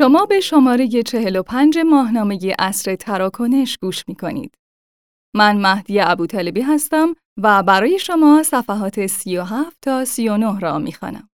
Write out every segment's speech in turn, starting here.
شما به شماره 45 ماهنامه اصر تراکنش گوش می کنید. من مهدی ابوطالبی هستم و برای شما صفحات 37 تا 39 را می خانم.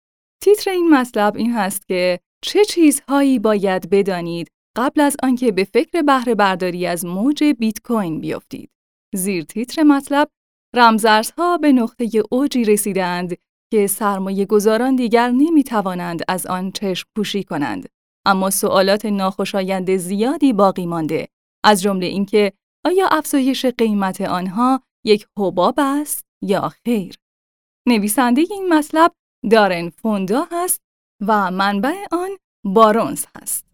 تیتر این مطلب این هست که چه چیزهایی باید بدانید قبل از آنکه به فکر بهره برداری از موج بیت کوین بیفتید. زیر تیتر مطلب رمزارزها به نقطه اوجی رسیدند که سرمایه گذاران دیگر نمی توانند از آن چشم پوشی کنند. اما سوالات ناخوشایند زیادی باقی مانده. از جمله اینکه آیا افزایش قیمت آنها یک حباب است یا خیر؟ نویسنده این مطلب دارن فوندا هست و منبع آن بارونز هست.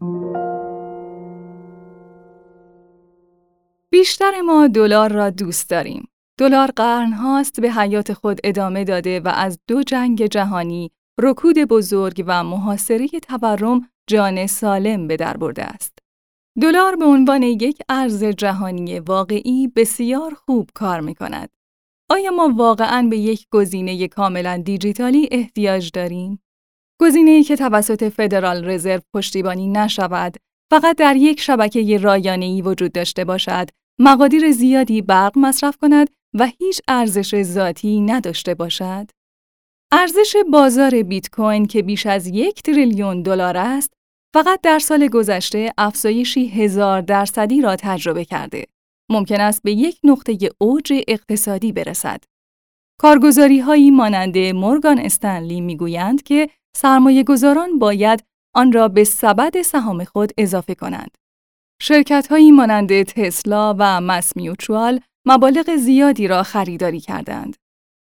بیشتر ما دلار را دوست داریم. دلار قرن هاست به حیات خود ادامه داده و از دو جنگ جهانی رکود بزرگ و محاصره تورم جان سالم به در برده است. دلار به عنوان یک ارز جهانی واقعی بسیار خوب کار می کند. آیا ما واقعاً به یک گزینه کاملا دیجیتالی احتیاج داریم؟ گزینه‌ای که توسط فدرال رزرو پشتیبانی نشود، فقط در یک شبکه رایانه‌ای وجود داشته باشد، مقادیر زیادی برق مصرف کند و هیچ ارزش ذاتی نداشته باشد؟ ارزش بازار بیت کوین که بیش از یک تریلیون دلار است، فقط در سال گذشته افزایشی هزار درصدی را تجربه کرده. ممکن است به یک نقطه اوج اقتصادی برسد. کارگزاری هایی مانند مورگان استنلی می‌گویند که سرمایه گذاران باید آن را به سبد سهام خود اضافه کنند. شرکت هایی مانند تسلا و مس میوچوال مبالغ زیادی را خریداری کردند.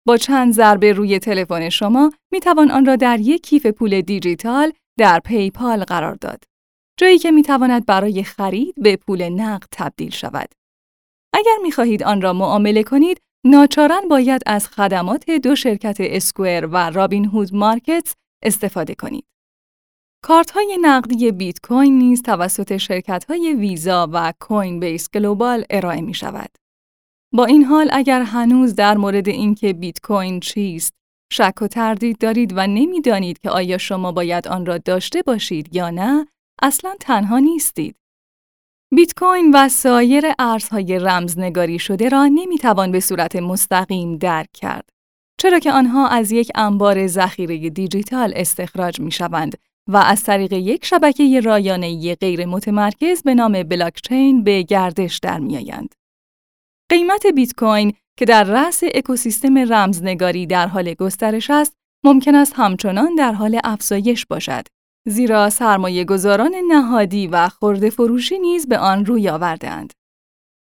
با چند ضربه روی تلفن شما می توان آن را در یک کیف پول دیجیتال در پیپال قرار داد. جایی که می تواند برای خرید به پول نقد تبدیل شود. اگر می خواهید آن را معامله کنید، ناچارن باید از خدمات دو شرکت اسکوئر و رابین هود مارکتس استفاده کنید. کارت های نقدی بیت کوین نیز توسط شرکت های ویزا و کوین بیس گلوبال ارائه می شود. با این حال اگر هنوز در مورد اینکه بیت کوین چیست شک و تردید دارید و نمی‌دانید که آیا شما باید آن را داشته باشید یا نه، اصلا تنها نیستید. بیت کوین و سایر ارزهای رمزنگاری شده را نمی‌توان به صورت مستقیم درک کرد. چرا که آنها از یک انبار ذخیره دیجیتال استخراج می شوند و از طریق یک شبکه رایانه‌ای غیر متمرکز به نام بلاکچین به گردش در می آیند. قیمت بیت کوین که در رأس اکوسیستم رمزنگاری در حال گسترش است، ممکن است همچنان در حال افزایش باشد. زیرا سرمایه گذاران نهادی و خورده فروشی نیز به آن روی آوردهاند.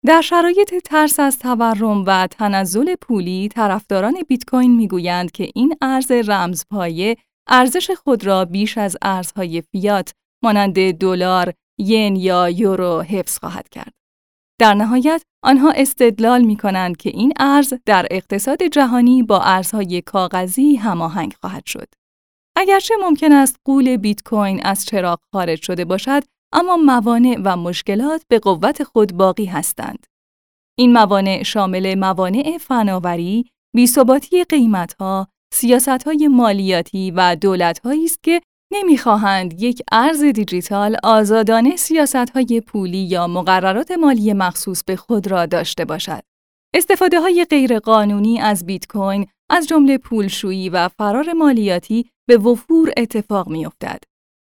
در شرایط ترس از تورم و تنزل پولی، طرفداران بیت کوین می‌گویند که این ارز رمزپایه ارزش خود را بیش از ارزهای فیات مانند دلار، ین یا یورو حفظ خواهد کرد. در نهایت آنها استدلال می کنند که این ارز در اقتصاد جهانی با ارزهای کاغذی هماهنگ خواهد شد. اگرچه ممکن است قول بیت کوین از چراغ خارج شده باشد، اما موانع و مشکلات به قوت خود باقی هستند. این موانع شامل موانع فناوری، بیثباتی قیمتها، سیاستهای مالیاتی و دولتهایی است که نمی‌خواهند یک ارز دیجیتال آزادانه سیاستهای پولی یا مقررات مالی مخصوص به خود را داشته باشد. استفاده های غیرقانونی از بیت کوین از جمله پولشویی و فرار مالیاتی به وفور اتفاق میافتد.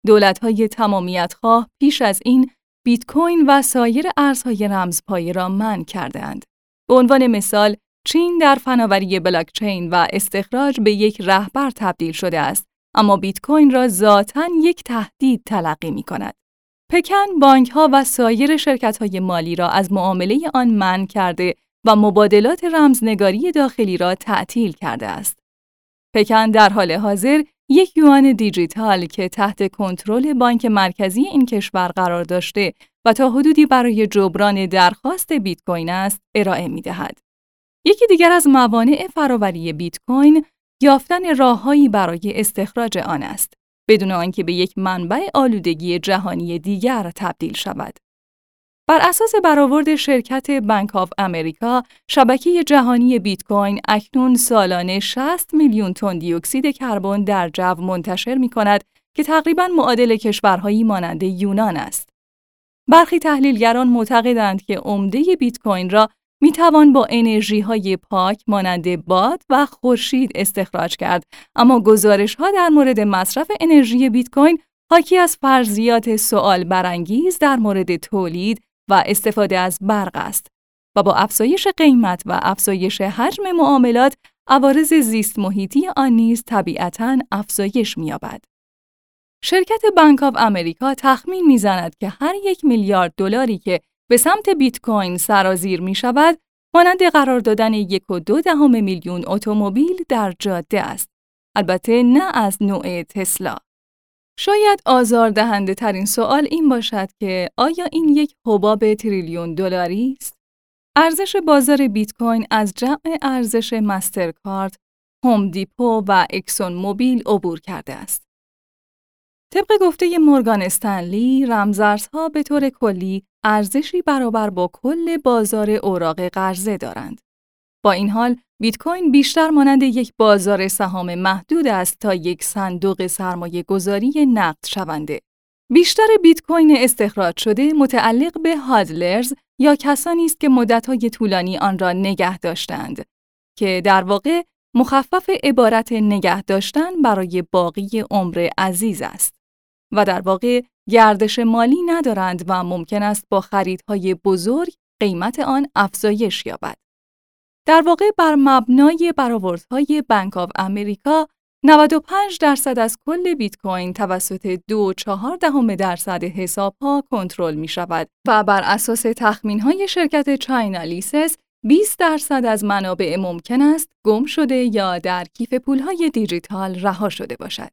دولت‌های تمامیتخواه پیش از این بیت کوین و سایر ارزهای رمزپایه را منع کردهاند. به عنوان مثال، چین در فناوری بلاکچین و استخراج به یک رهبر تبدیل شده است اما بیت کوین را ذاتا یک تهدید تلقی می کند. پکن بانک ها و سایر شرکت های مالی را از معامله آن منع کرده و مبادلات رمزنگاری داخلی را تعطیل کرده است. پکن در حال حاضر یک یوان دیجیتال که تحت کنترل بانک مرکزی این کشور قرار داشته و تا حدودی برای جبران درخواست بیت کوین است ارائه می دهد. یکی دیگر از موانع فراروی بیت کوین یافتن راههایی برای استخراج آن است بدون آنکه به یک منبع آلودگی جهانی دیگر تبدیل شود. بر اساس برآورد شرکت بانک آف امریکا، شبکه جهانی بیت کوین اکنون سالانه 60 میلیون تن دی اکسید کربن در جو منتشر می کند که تقریبا معادل کشورهایی مانند یونان است. برخی تحلیلگران معتقدند که عمده بیت کوین را می توان با انرژی های پاک مانند باد و خورشید استخراج کرد اما گزارش ها در مورد مصرف انرژی بیت کوین حاکی از فرضیات سوال برانگیز در مورد تولید و استفاده از برق است و با افزایش قیمت و افزایش حجم معاملات عوارض زیست محیطی آن نیز طبیعتاً افزایش می‌یابد. شرکت بانک آف امریکا تخمین می‌زند که هر یک میلیارد دلاری که به سمت بیت کوین سرازیر می شود، مانند قرار دادن یک و دو دهم میلیون اتومبیل در جاده است. البته نه از نوع تسلا. شاید آزاردهنده ترین سوال این باشد که آیا این یک حباب تریلیون دلاری است؟ ارزش بازار بیت کوین از جمع ارزش مسترکارد، هوم دیپو و اکسون موبیل عبور کرده است. طبق گفته مورگان استنلی، رمزارزها به طور کلی ارزشی برابر با کل بازار اوراق قرضه دارند. با این حال، بیت کوین بیشتر مانند یک بازار سهام محدود است تا یک صندوق سرمایه گذاری نقد شونده. بیشتر بیت کوین استخراج شده متعلق به هادلرز یا کسانی است که مدت‌های طولانی آن را نگه داشتند که در واقع مخفف عبارت نگه داشتن برای باقی عمر عزیز است و در واقع گردش مالی ندارند و ممکن است با خریدهای بزرگ قیمت آن افزایش یابد. در واقع بر مبنای برآوردهای بانک آف امریکا 95 درصد از کل بیت کوین توسط 2.4 دهم درصد حسابها کنترل می شود و بر اساس تخمین های شرکت چاینا لیسس 20 درصد از منابع ممکن است گم شده یا در کیف پولهای دیجیتال رها شده باشد.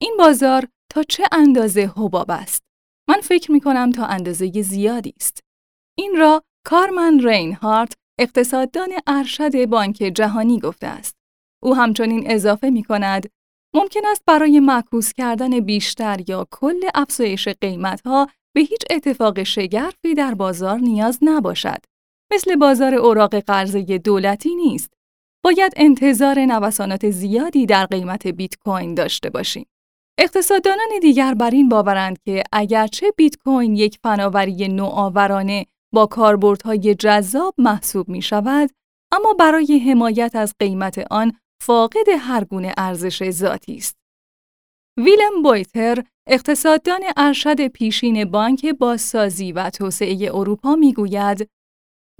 این بازار تا چه اندازه حباب است؟ من فکر می کنم تا اندازه زیادی است. این را کارمن رینهارت اقتصاددان ارشد بانک جهانی گفته است. او همچنین اضافه می کند ممکن است برای معکوس کردن بیشتر یا کل افزایش قیمتها به هیچ اتفاق شگرفی در بازار نیاز نباشد. مثل بازار اوراق قرضه دولتی نیست. باید انتظار نوسانات زیادی در قیمت بیت کوین داشته باشیم. اقتصاددانان دیگر بر این باورند که اگرچه بیت کوین یک فناوری نوآورانه با کاربردهای جذاب محسوب می شود، اما برای حمایت از قیمت آن فاقد هر گونه ارزش ذاتی است. ویلم بویتر، اقتصاددان ارشد پیشین بانک بازسازی و توسعه اروپا می‌گوید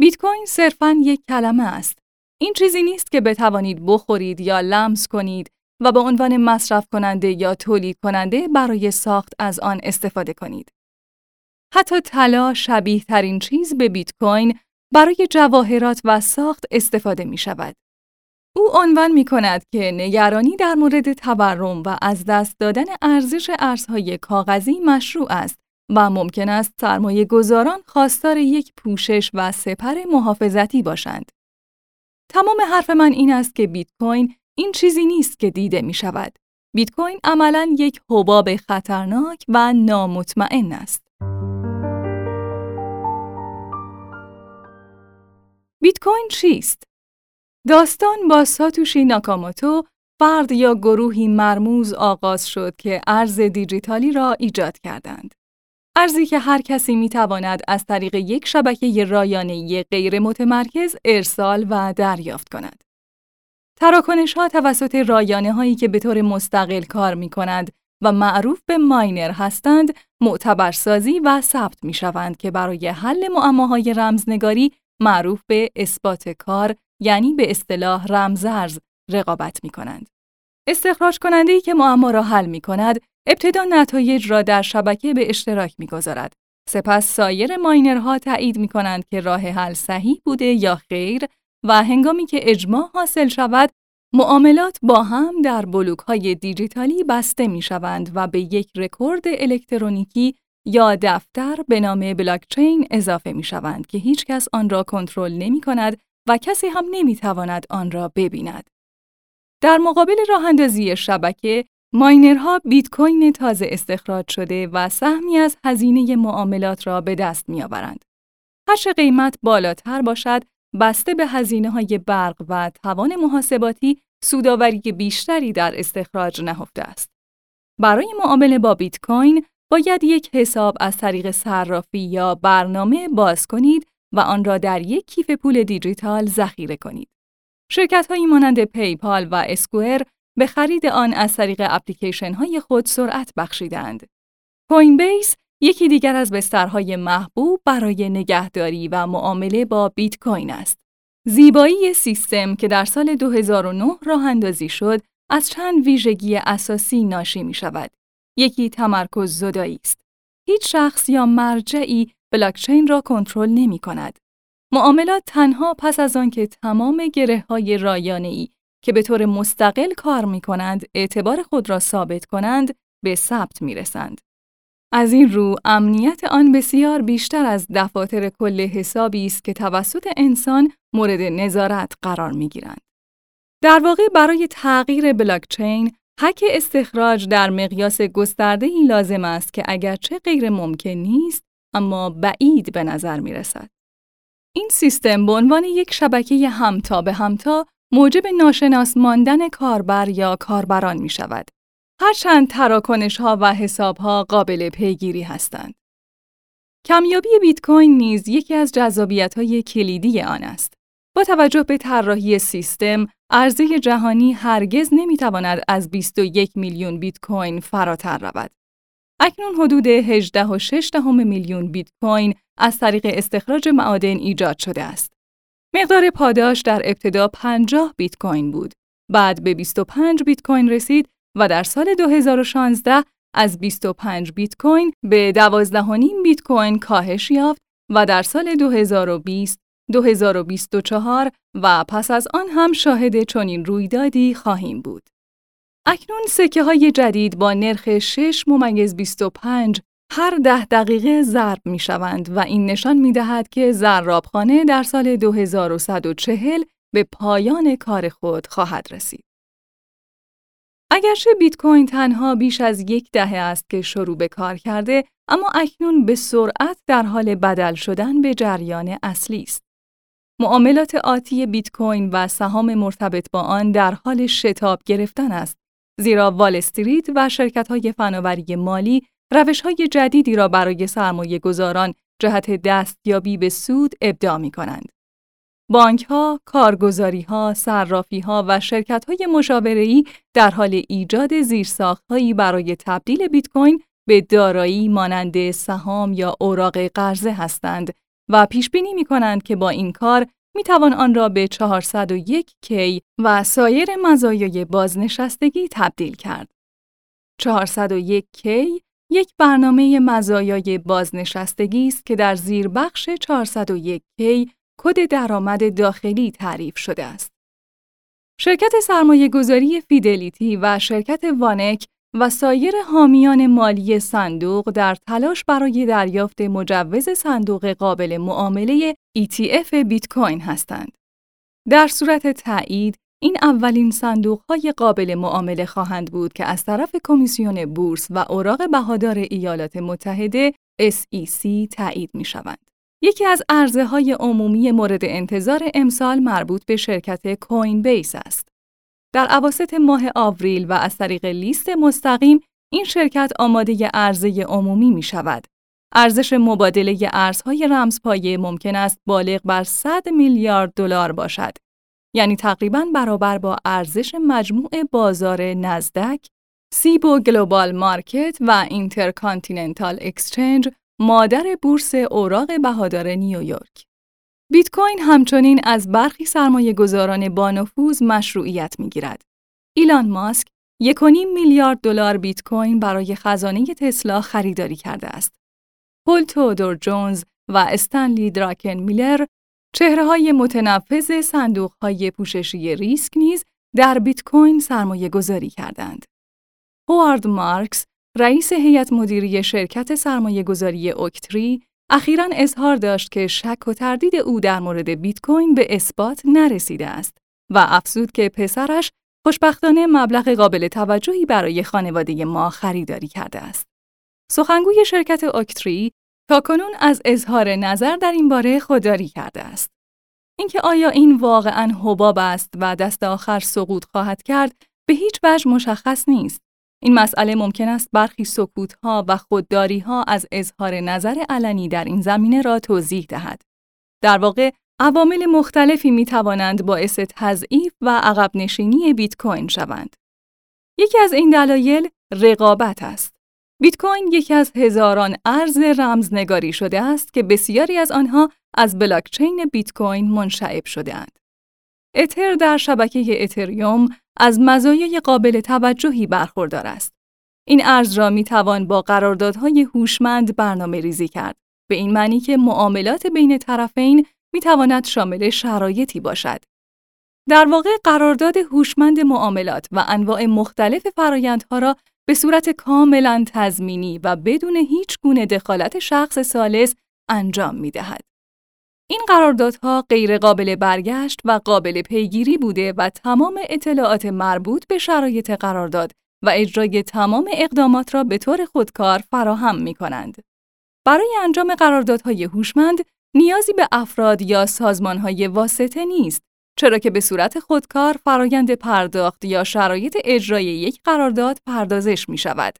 بیت کوین صرفاً یک کلمه است. این چیزی نیست که بتوانید بخورید یا لمس کنید و به عنوان مصرف کننده یا تولید کننده برای ساخت از آن استفاده کنید. حتی طلا شبیه ترین چیز به بیت کوین برای جواهرات و ساخت استفاده می شود. او عنوان می کند که نگرانی در مورد تورم و از دست دادن ارزش ارزهای کاغذی مشروع است و ممکن است سرمایه گذاران خواستار یک پوشش و سپر محافظتی باشند. تمام حرف من این است که بیت کوین این چیزی نیست که دیده می شود. بیت کوین عملاً یک حباب خطرناک و نامطمئن است. بیت کوین چیست؟ داستان با ساتوشی ناکاموتو فرد یا گروهی مرموز آغاز شد که ارز دیجیتالی را ایجاد کردند. ارزی که هر کسی می تواند از طریق یک شبکه رایانه‌ای غیر متمرکز ارسال و دریافت کند. تراکنش ها توسط رایانه هایی که به طور مستقل کار می کنند و معروف به ماینر هستند، معتبرسازی و ثبت می شوند که برای حل معماهای رمزنگاری معروف به اثبات کار یعنی به اصطلاح رمزرز رقابت می کنند. استخراج کننده ای که معما را حل می کند، ابتدا نتایج را در شبکه به اشتراک می گذارد. سپس سایر ماینرها تایید می کنند که راه حل صحیح بوده یا خیر و هنگامی که اجماع حاصل شود، معاملات با هم در بلوک های دیجیتالی بسته می شوند و به یک رکورد الکترونیکی یا دفتر به نام بلاکچین اضافه می شوند که هیچ کس آن را کنترل نمی کند و کسی هم نمی تواند آن را ببیند. در مقابل راه اندازی شبکه، ماینرها بیت کوین تازه استخراج شده و سهمی از هزینه معاملات را به دست می آورند. هرچه قیمت بالاتر باشد، بسته به هزینه های برق و توان محاسباتی، سوداوری بیشتری در استخراج نهفته است. برای معامله با بیت کوین باید یک حساب از طریق صرافی یا برنامه باز کنید و آن را در یک کیف پول دیجیتال ذخیره کنید. شرکت هایی مانند پیپال و اسکوئر به خرید آن از طریق اپلیکیشن های خود سرعت بخشیدند. کوین بیس یکی دیگر از بسترهای محبوب برای نگهداری و معامله با بیت کوین است. زیبایی سیستم که در سال 2009 راه اندازی شد، از چند ویژگی اساسی ناشی می شود. یکی تمرکز زدایی است. هیچ شخص یا مرجعی بلاکچین را کنترل نمی کند. معاملات تنها پس از آنکه تمام گره های رایانه ای که به طور مستقل کار می کنند اعتبار خود را ثابت کنند به ثبت می رسند. از این رو امنیت آن بسیار بیشتر از دفاتر کل حسابی است که توسط انسان مورد نظارت قرار می گیرند. در واقع برای تغییر بلاکچین حک استخراج در مقیاس گسترده ای لازم است که اگرچه غیر ممکن نیست اما بعید به نظر می رسد. این سیستم به عنوان یک شبکه همتا به همتا موجب ناشناس ماندن کاربر یا کاربران می شود. هرچند تراکنش ها و حساب ها قابل پیگیری هستند. کمیابی بیت کوین نیز یکی از جذابیت های کلیدی آن است. با توجه به طراحی سیستم، عرضه جهانی هرگز نمی‌تواند از 21 میلیون بیت کوین فراتر رود. اکنون حدود 18.6 میلیون بیت کوین از طریق استخراج معادن ایجاد شده است. مقدار پاداش در ابتدا 50 بیت کوین بود. بعد به 25 بیت کوین رسید و در سال 2016 از 25 بیت کوین به 12.5 بیت کوین کاهش یافت و در سال 2020 2024 و پس از آن هم شاهد چنین رویدادی خواهیم بود. اکنون سکه های جدید با نرخ 6 ممیز 25 هر ده دقیقه ضرب می شوند و این نشان می دهد که زرابخانه در سال 2140 به پایان کار خود خواهد رسید. اگرچه بیت کوین تنها بیش از یک دهه است که شروع به کار کرده، اما اکنون به سرعت در حال بدل شدن به جریان اصلی است. معاملات آتی بیت کوین و سهام مرتبط با آن در حال شتاب گرفتن است زیرا وال استریت و های فناوری مالی روش‌های جدیدی را برای سرمایه گذاران جهت دستیابی به سود ابداع می کنند. بانک ها، کارگزاری ها، صرافی ها و شرکت های مشاوره در حال ایجاد زیرساخت هایی برای تبدیل بیت کوین به دارایی مانند سهام یا اوراق قرضه هستند و پیش بینی می کنند که با این کار می توان آن را به 401 k و سایر مزایای بازنشستگی تبدیل کرد. 401 k یک برنامه مزایای بازنشستگی است که در زیر بخش 401 k کد درآمد داخلی تعریف شده است. شرکت سرمایه گذاری فیدلیتی و شرکت وانک و سایر حامیان مالی صندوق در تلاش برای دریافت مجوز صندوق قابل معامله ETF بیت کوین هستند. در صورت تایید، این اولین صندوق های قابل معامله خواهند بود که از طرف کمیسیون بورس و اوراق بهادار ایالات متحده SEC تایید می شوند. یکی از عرضه های عمومی مورد انتظار امسال مربوط به شرکت کوین بیس است. در عواسط ماه آوریل و از طریق لیست مستقیم این شرکت آماده عرضه عمومی می شود. ارزش مبادله ارزهای رمزپایه ممکن است بالغ بر 100 میلیارد دلار باشد. یعنی تقریباً برابر با ارزش مجموع بازار نزدک، سیبو گلوبال مارکت و اینترکانتیننتال اکسچنج مادر بورس اوراق بهادار نیویورک. بیت کوین همچنین از برخی سرمایه گذاران بانفوذ مشروعیت می گیرد. ایلان ماسک یک میلیارد دلار بیت کوین برای خزانه تسلا خریداری کرده است. پول تودور جونز و استنلی دراکن میلر چهره های متنفذ صندوق های پوششی ریسک نیز در بیت کوین سرمایه گذاری کردند. هوارد مارکس رئیس هیئت مدیری شرکت سرمایه گذاری اوکتری اخیرا اظهار داشت که شک و تردید او در مورد بیت کوین به اثبات نرسیده است و افزود که پسرش خوشبختانه مبلغ قابل توجهی برای خانواده ما خریداری کرده است. سخنگوی شرکت اوکتری تاکنون از اظهار نظر در این باره خودداری کرده است. اینکه آیا این واقعا حباب است و دست آخر سقوط خواهد کرد به هیچ وجه مشخص نیست این مسئله ممکن است برخی سکوتها و خودداریها از اظهار نظر علنی در این زمینه را توضیح دهد. در واقع عوامل مختلفی می توانند باعث تضعیف و عقب نشینی بیت کوین شوند. یکی از این دلایل رقابت است. بیت کوین یکی از هزاران ارز رمزنگاری شده است که بسیاری از آنها از بلاکچین بیت کوین منشعب شدهاند. اتر در شبکه اتریوم از مزایای قابل توجهی برخوردار است. این ارز را می توان با قراردادهای هوشمند برنامه ریزی کرد. به این معنی که معاملات بین طرفین می تواند شامل شرایطی باشد. در واقع قرارداد هوشمند معاملات و انواع مختلف فرایندها را به صورت کاملا تضمینی و بدون هیچ گونه دخالت شخص سالس انجام می دهد. این قراردادها غیرقابل برگشت و قابل پیگیری بوده و تمام اطلاعات مربوط به شرایط قرارداد و اجرای تمام اقدامات را به طور خودکار فراهم می کنند. برای انجام قراردادهای هوشمند نیازی به افراد یا سازمانهای واسطه نیست چرا که به صورت خودکار فرایند پرداخت یا شرایط اجرای یک قرارداد پردازش می شود.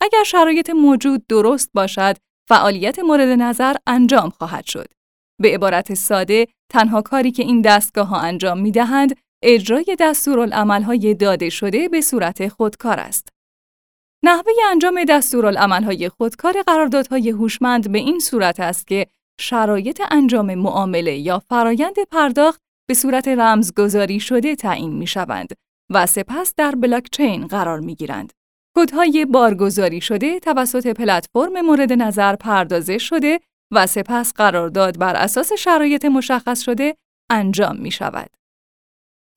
اگر شرایط موجود درست باشد، فعالیت مورد نظر انجام خواهد شد. به عبارت ساده، تنها کاری که این دستگاه ها انجام می دهند، اجرای دستورالعملهای داده شده به صورت خودکار است. نحوه انجام دستورالعملهای خودکار قراردادهای هوشمند به این صورت است که شرایط انجام معامله یا فرایند پرداخت به صورت رمزگذاری شده تعیین می شوند و سپس در بلاکچین قرار می گیرند. کدهای بارگذاری شده توسط پلتفرم مورد نظر پردازش شده و سپس قرارداد بر اساس شرایط مشخص شده انجام می شود.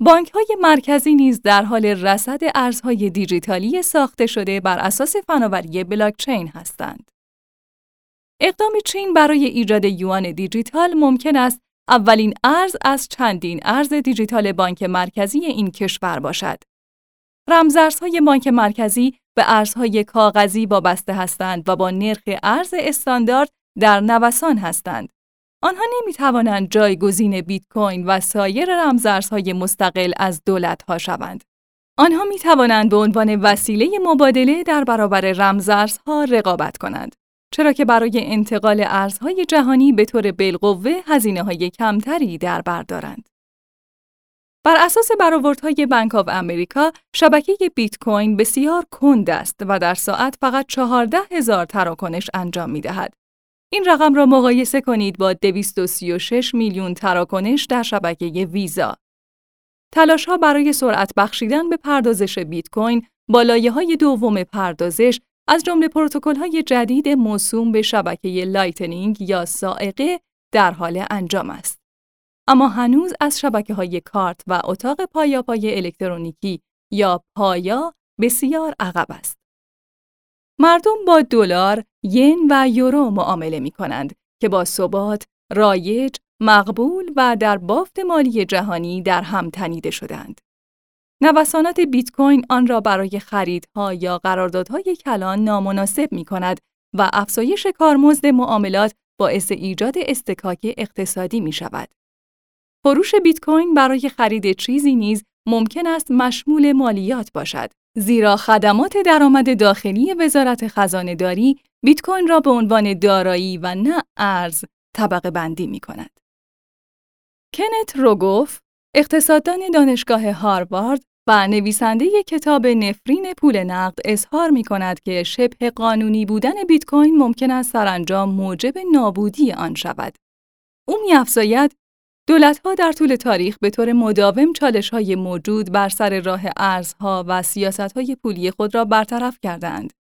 بانک های مرکزی نیز در حال رصد ارزهای دیجیتالی ساخته شده بر اساس فناوری بلاکچین هستند. اقدام چین برای ایجاد یوان دیجیتال ممکن است اولین ارز از چندین ارز دیجیتال بانک مرکزی این کشور باشد. رمزارزهای بانک مرکزی به ارزهای کاغذی وابسته هستند و با نرخ ارز استاندارد در نوسان هستند. آنها نمی توانند جایگزین بیت کوین و سایر رمزارزهای مستقل از دولتها شوند. آنها می توانند به عنوان وسیله مبادله در برابر رمزارزها رقابت کنند. چرا که برای انتقال ارزهای جهانی به طور بالقوه هزینه های کمتری در بر دارند. بر اساس برآوردهای بانک آف امریکا، شبکه بیت کوین بسیار کند است و در ساعت فقط 14 هزار تراکنش انجام می دهد. این رقم را مقایسه کنید با 236 میلیون تراکنش در شبکه ویزا. تلاش ها برای سرعت بخشیدن به پردازش بیت کوین با لایه های دوم پردازش از جمله های جدید موسوم به شبکه Lightning یا صاعقه در حال انجام است. اما هنوز از شبکه های کارت و اتاق پایاپای الکترونیکی یا پایا بسیار عقب است. مردم با دلار، ین و یورو معامله می کنند که با ثبات، رایج، مقبول و در بافت مالی جهانی در هم تنیده شدند. نوسانات بیت کوین آن را برای خریدها یا قراردادهای کلان نامناسب می کند و افزایش کارمزد معاملات باعث ایجاد استکاک اقتصادی می شود. فروش بیت کوین برای خرید چیزی نیز ممکن است مشمول مالیات باشد زیرا خدمات درآمد داخلی وزارت خزانه داری بیت کوین را به عنوان دارایی و نه ارز طبقه بندی می کند. کنت روگوف اقتصاددان دانشگاه هاروارد و نویسنده کتاب نفرین پول نقد اظهار می کند که شبه قانونی بودن بیت کوین ممکن است سرانجام موجب نابودی آن شود. او افزاید دولت‌ها در طول تاریخ به طور مداوم چالش‌های موجود بر سر راه ارزها و سیاست‌های پولی خود را برطرف کردند.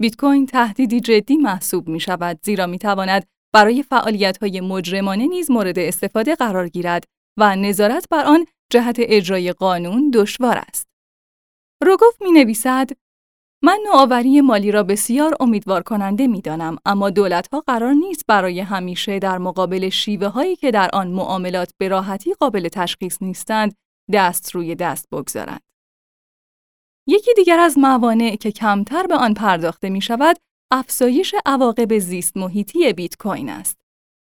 بیت کوین تهدیدی جدی محسوب می شود زیرا می تواند برای فعالیت‌های مجرمانه نیز مورد استفاده قرار گیرد و نظارت بر آن جهت اجرای قانون دشوار است. روگوف می نویسد من نوآوری مالی را بسیار امیدوار کننده می دانم اما دولت ها قرار نیست برای همیشه در مقابل شیوه هایی که در آن معاملات به راحتی قابل تشخیص نیستند دست روی دست بگذارند. یکی دیگر از موانع که کمتر به آن پرداخته می شود افزایش عواقب زیست محیطی بیت کوین است.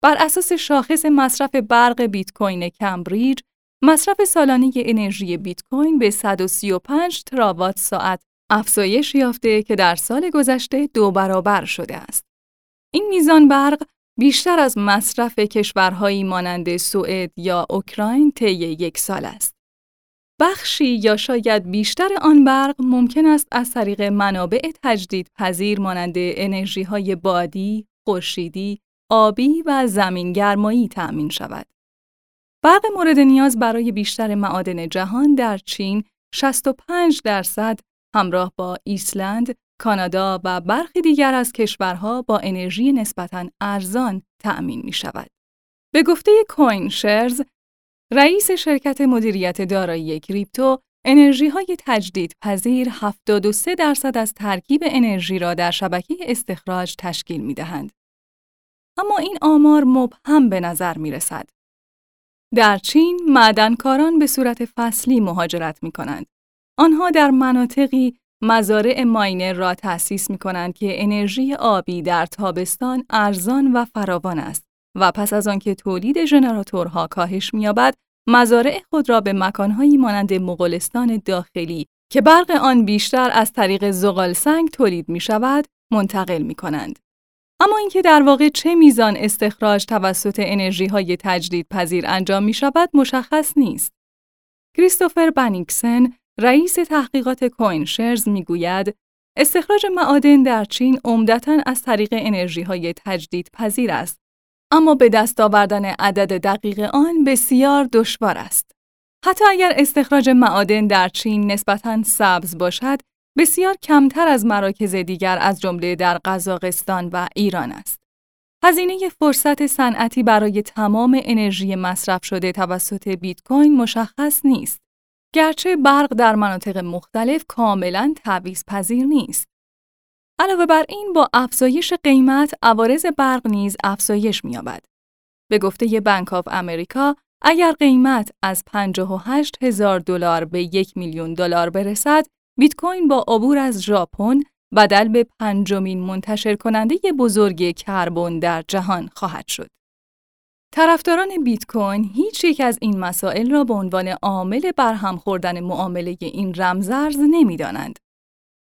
بر اساس شاخص مصرف برق بیت کوین کمبریج، مصرف سالانه انرژی بیت کوین به 135 تراوات ساعت افزایش یافته که در سال گذشته دو برابر شده است. این میزان برق بیشتر از مصرف کشورهایی مانند سوئد یا اوکراین طی یک سال است. بخشی یا شاید بیشتر آن برق ممکن است از طریق منابع تجدید پذیر مانند انرژی های بادی، خورشیدی، آبی و زمینگرمایی تأمین شود. برق مورد نیاز برای بیشتر معادن جهان در چین 65 درصد همراه با ایسلند، کانادا و برخی دیگر از کشورها با انرژی نسبتاً ارزان تأمین می شود. به گفته کوین شرز، رئیس شرکت مدیریت دارایی کریپتو، انرژی های تجدید پذیر 73 درصد از ترکیب انرژی را در شبکه استخراج تشکیل می دهند. اما این آمار مبهم به نظر می رسد. در چین، معدنکاران به صورت فصلی مهاجرت می کنند. آنها در مناطقی مزارع ماینر را تأسیس می کنند که انرژی آبی در تابستان ارزان و فراوان است و پس از آنکه تولید ژنراتورها کاهش می‌یابد، مزارع خود را به مکانهایی مانند مغولستان داخلی که برق آن بیشتر از طریق زغال سنگ تولید می شود، منتقل می کنند. اما اینکه در واقع چه میزان استخراج توسط انرژی های تجدید پذیر انجام می شود مشخص نیست. کریستوفر بنیکسن رئیس تحقیقات کوین شرز می‌گوید استخراج معادن در چین عمدتا از طریق انرژی های تجدید پذیر است اما به دست آوردن عدد دقیق آن بسیار دشوار است. حتی اگر استخراج معادن در چین نسبتاً سبز باشد، بسیار کمتر از مراکز دیگر از جمله در قزاقستان و ایران است. هزینه فرصت صنعتی برای تمام انرژی مصرف شده توسط بیت کوین مشخص نیست. گرچه برق در مناطق مختلف کاملا تعویض پذیر نیست. علاوه بر این با افزایش قیمت عوارض برق نیز افزایش می‌یابد. به گفته بانک آف امریکا اگر قیمت از 58 هزار دلار به یک میلیون دلار برسد، بیت کوین با عبور از ژاپن بدل به پنجمین منتشر کننده بزرگ کربن در جهان خواهد شد. طرفداران بیت کوین هیچ یک از این مسائل را به عنوان عامل برهم خوردن معامله این رمزارز نمی‌دانند.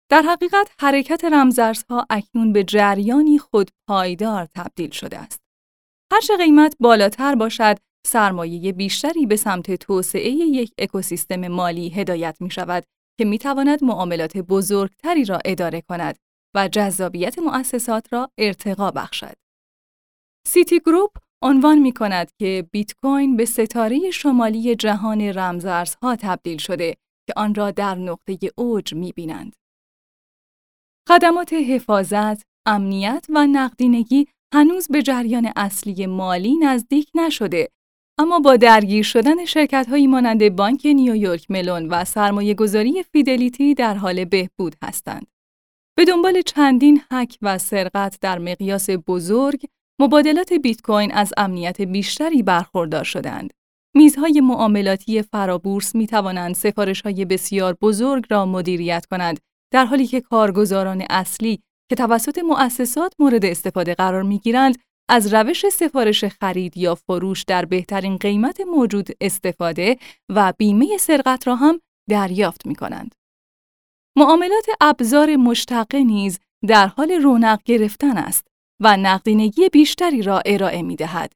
در حقیقت حرکت رمزارزها اکنون به جریانی خود پایدار تبدیل شده است. هرچه قیمت بالاتر باشد، سرمایه بیشتری به سمت توسعه یک اکوسیستم مالی هدایت می شود که می تواند معاملات بزرگتری را اداره کند و جذابیت مؤسسات را ارتقا بخشد. سیتی گروپ عنوان می کند که بیت کوین به ستاره شمالی جهان رمزارزها تبدیل شده که آن را در نقطه اوج می بینند. خدمات حفاظت، امنیت و نقدینگی هنوز به جریان اصلی مالی نزدیک نشده اما با درگیر شدن شرکت هایی مانند بانک نیویورک ملون و سرمایه گذاری فیدلیتی در حال بهبود هستند. به دنبال چندین حک و سرقت در مقیاس بزرگ، مبادلات بیت کوین از امنیت بیشتری برخوردار شدند. میزهای معاملاتی فرابورس می توانند سفارش های بسیار بزرگ را مدیریت کنند در حالی که کارگزاران اصلی که توسط مؤسسات مورد استفاده قرار می گیرند از روش سفارش خرید یا فروش در بهترین قیمت موجود استفاده و بیمه سرقت را هم دریافت می کنند. معاملات ابزار مشتقه نیز در حال رونق گرفتن است و نقدینگی بیشتری را ارائه می دهد.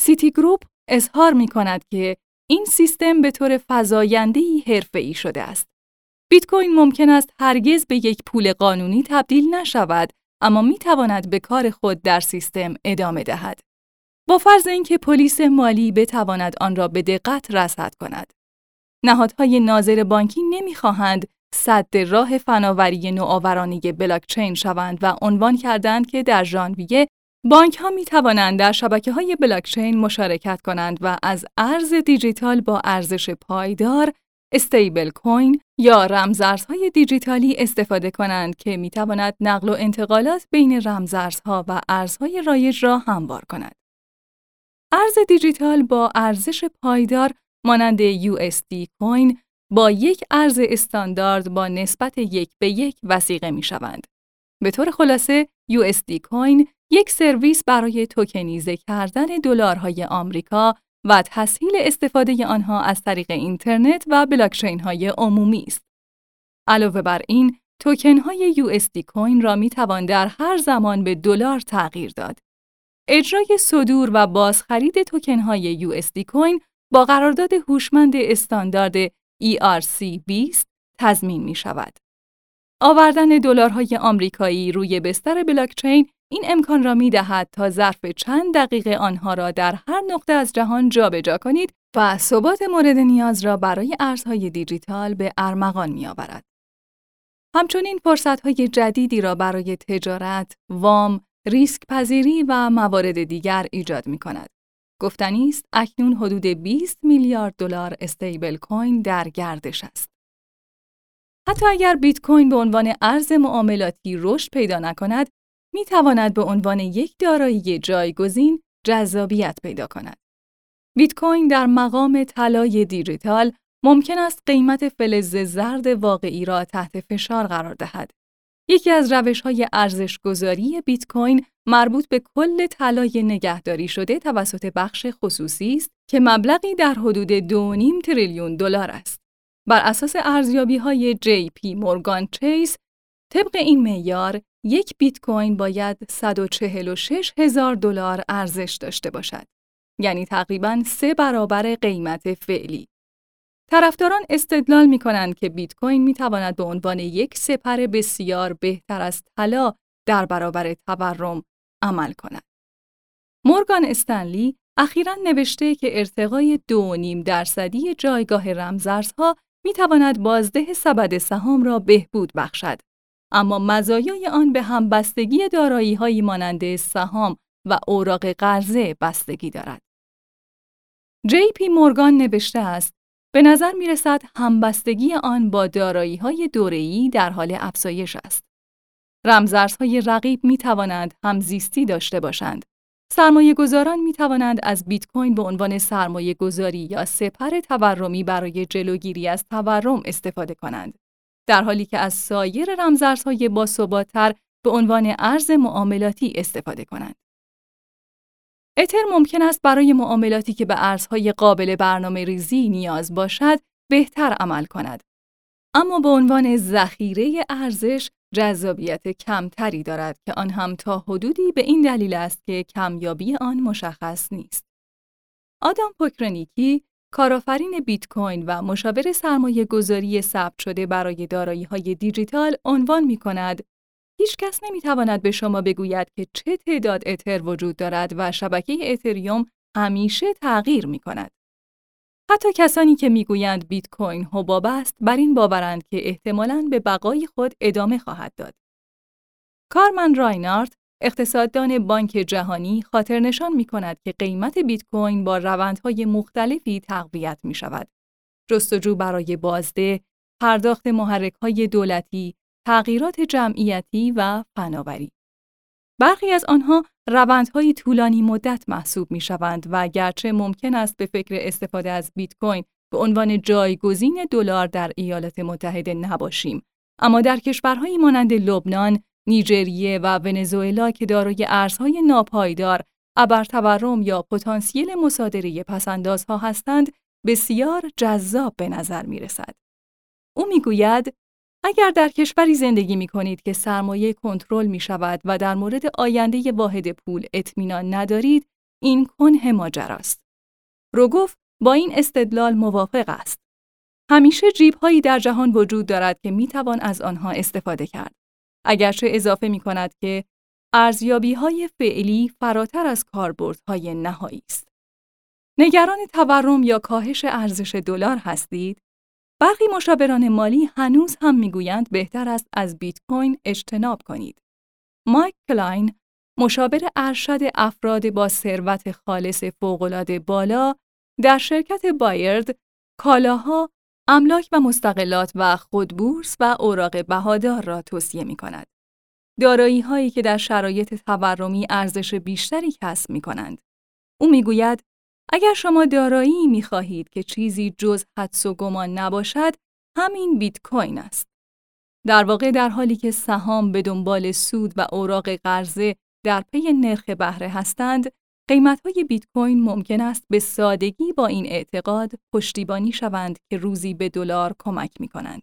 سیتی گروپ اظهار می کند که این سیستم به طور فزاینده‌ای حرفه‌ای شده است. بیت کوین ممکن است هرگز به یک پول قانونی تبدیل نشود اما می تواند به کار خود در سیستم ادامه دهد. با فرض اینکه پلیس مالی بتواند آن را به دقت رصد کند. نهادهای ناظر بانکی نمی‌خواهند صد راه فناوری نوآورانه بلاکچین شوند و عنوان کردند که در ژانویه بانک ها می توانند در شبکه های بلاکچین مشارکت کنند و از ارز دیجیتال با ارزش پایدار استیبل کوین یا رمزارزهای دیجیتالی استفاده کنند که می تواند نقل و انتقالات بین رمزارزها و ارزهای رایج را هموار کند. ارز دیجیتال با ارزش پایدار مانند USD کوین با یک ارز استاندارد با نسبت یک به یک وسیقه می شوند. به طور خلاصه USD کوین یک سرویس برای توکنیزه کردن دلارهای آمریکا و تسهیل استفاده آنها از طریق اینترنت و بلاکچین های عمومی است. علاوه بر این، توکن های USD کوین را می توان در هر زمان به دلار تغییر داد. اجرای صدور و بازخرید توکن های USD کوین با قرارداد هوشمند استاندارد ERC20 تضمین می شود. آوردن دلارهای آمریکایی روی بستر بلاکچین این امکان را می دهد تا ظرف چند دقیقه آنها را در هر نقطه از جهان جابجا کنید و ثبات مورد نیاز را برای ارزهای دیجیتال به ارمغان می آورد. همچنین فرصتهای جدیدی را برای تجارت، وام، ریسک پذیری و موارد دیگر ایجاد می کند. گفتنی است اکنون حدود 20 میلیارد دلار استیبل کوین در گردش است. حتی اگر بیت کوین به عنوان ارز معاملاتی رشد پیدا نکند، می تواند به عنوان یک دارایی جایگزین جذابیت پیدا کند. بیت کوین در مقام طلای دیجیتال ممکن است قیمت فلز زرد واقعی را تحت فشار قرار دهد. یکی از روش های ارزش گذاری بیت کوین مربوط به کل طلای نگهداری شده توسط بخش خصوصی است که مبلغی در حدود 2.5 تریلیون دلار است. بر اساس ارزیابی های جی پی مورگان چیس، طبق این معیار یک بیت کوین باید 146 هزار دلار ارزش داشته باشد. یعنی تقریباً سه برابر قیمت فعلی. طرفداران استدلال می کنند که بیت کوین می تواند به عنوان یک سپر بسیار بهتر از طلا در برابر تورم عمل کند. مورگان استنلی اخیرا نوشته که ارتقای دو نیم درصدی جایگاه رمزارزها می تواند بازده سبد سهام را بهبود بخشد. اما مزایای آن به همبستگی دارایی مانند سهام و اوراق قرضه بستگی دارد. جی پی مورگان نوشته است به نظر می رسد همبستگی آن با دارایی های دوره‌ای در حال افزایش است. رمزارزهای رقیب می توانند همزیستی داشته باشند. سرمایه گذاران می توانند از بیت کوین به عنوان سرمایه گذاری یا سپر تورمی برای جلوگیری از تورم استفاده کنند. در حالی که از سایر رمزارزهای باثباتتر به عنوان ارز معاملاتی استفاده کنند. اتر ممکن است برای معاملاتی که به ارزهای قابل برنامه ریزی نیاز باشد بهتر عمل کند. اما به عنوان ذخیره ارزش جذابیت کمتری دارد که آن هم تا حدودی به این دلیل است که کمیابی آن مشخص نیست. آدام پوکرنیکی کارآفرین بیت کوین و مشاور سرمایه گذاری ثبت شده برای دارایی های دیجیتال عنوان می کند هیچ کس نمی تواند به شما بگوید که چه تعداد اتر وجود دارد و شبکه اتریوم همیشه تغییر می کند. حتی کسانی که می‌گویند بیت کوین حباب است بر این باورند که احتمالاً به بقای خود ادامه خواهد داد. کارمن راینارت اقتصاددان بانک جهانی خاطر نشان می کند که قیمت بیت کوین با روندهای مختلفی تقویت می شود. جستجو برای بازده، پرداخت محرک های دولتی، تغییرات جمعیتی و فناوری. برخی از آنها روندهای طولانی مدت محسوب می شوند و گرچه ممکن است به فکر استفاده از بیت کوین به عنوان جایگزین دلار در ایالات متحده نباشیم اما در کشورهایی مانند لبنان، نیجریه و ونزوئلا که دارای ارزهای ناپایدار، ابرتورم یا پتانسیل مصادره پسندازها هستند، بسیار جذاب به نظر می رسد. او می‌گوید اگر در کشوری زندگی می کنید که سرمایه کنترل می شود و در مورد آینده واحد پول اطمینان ندارید، این کنه ماجراست. روگوف با این استدلال موافق است. همیشه جیب هایی در جهان وجود دارد که می توان از آنها استفاده کرد. اگرچه اضافه می کند که ارزیابی های فعلی فراتر از های نهایی است. نگران تورم یا کاهش ارزش دلار هستید؟ برخی مشاوران مالی هنوز هم می‌گویند بهتر است از بیت کوین اجتناب کنید. مایک کلاین، مشاور ارشد افراد با ثروت خالص فوق‌العاده بالا در شرکت بایرد، کالاها، املاک و مستقلات و خودبورس و اوراق بهادار را توصیه می کند. دارایی هایی که در شرایط تورمی ارزش بیشتری کسب می کنند. او می‌گوید اگر شما دارایی می خواهید که چیزی جز حدس و گمان نباشد، همین بیت کوین است. در واقع در حالی که سهام به دنبال سود و اوراق قرضه در پی نرخ بهره هستند، قیمت‌های بیت کوین ممکن است به سادگی با این اعتقاد پشتیبانی شوند که روزی به دلار کمک می کنند.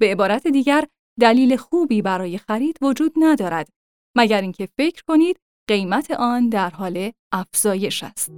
به عبارت دیگر، دلیل خوبی برای خرید وجود ندارد مگر اینکه فکر کنید قیمت آن در حال افزایش است.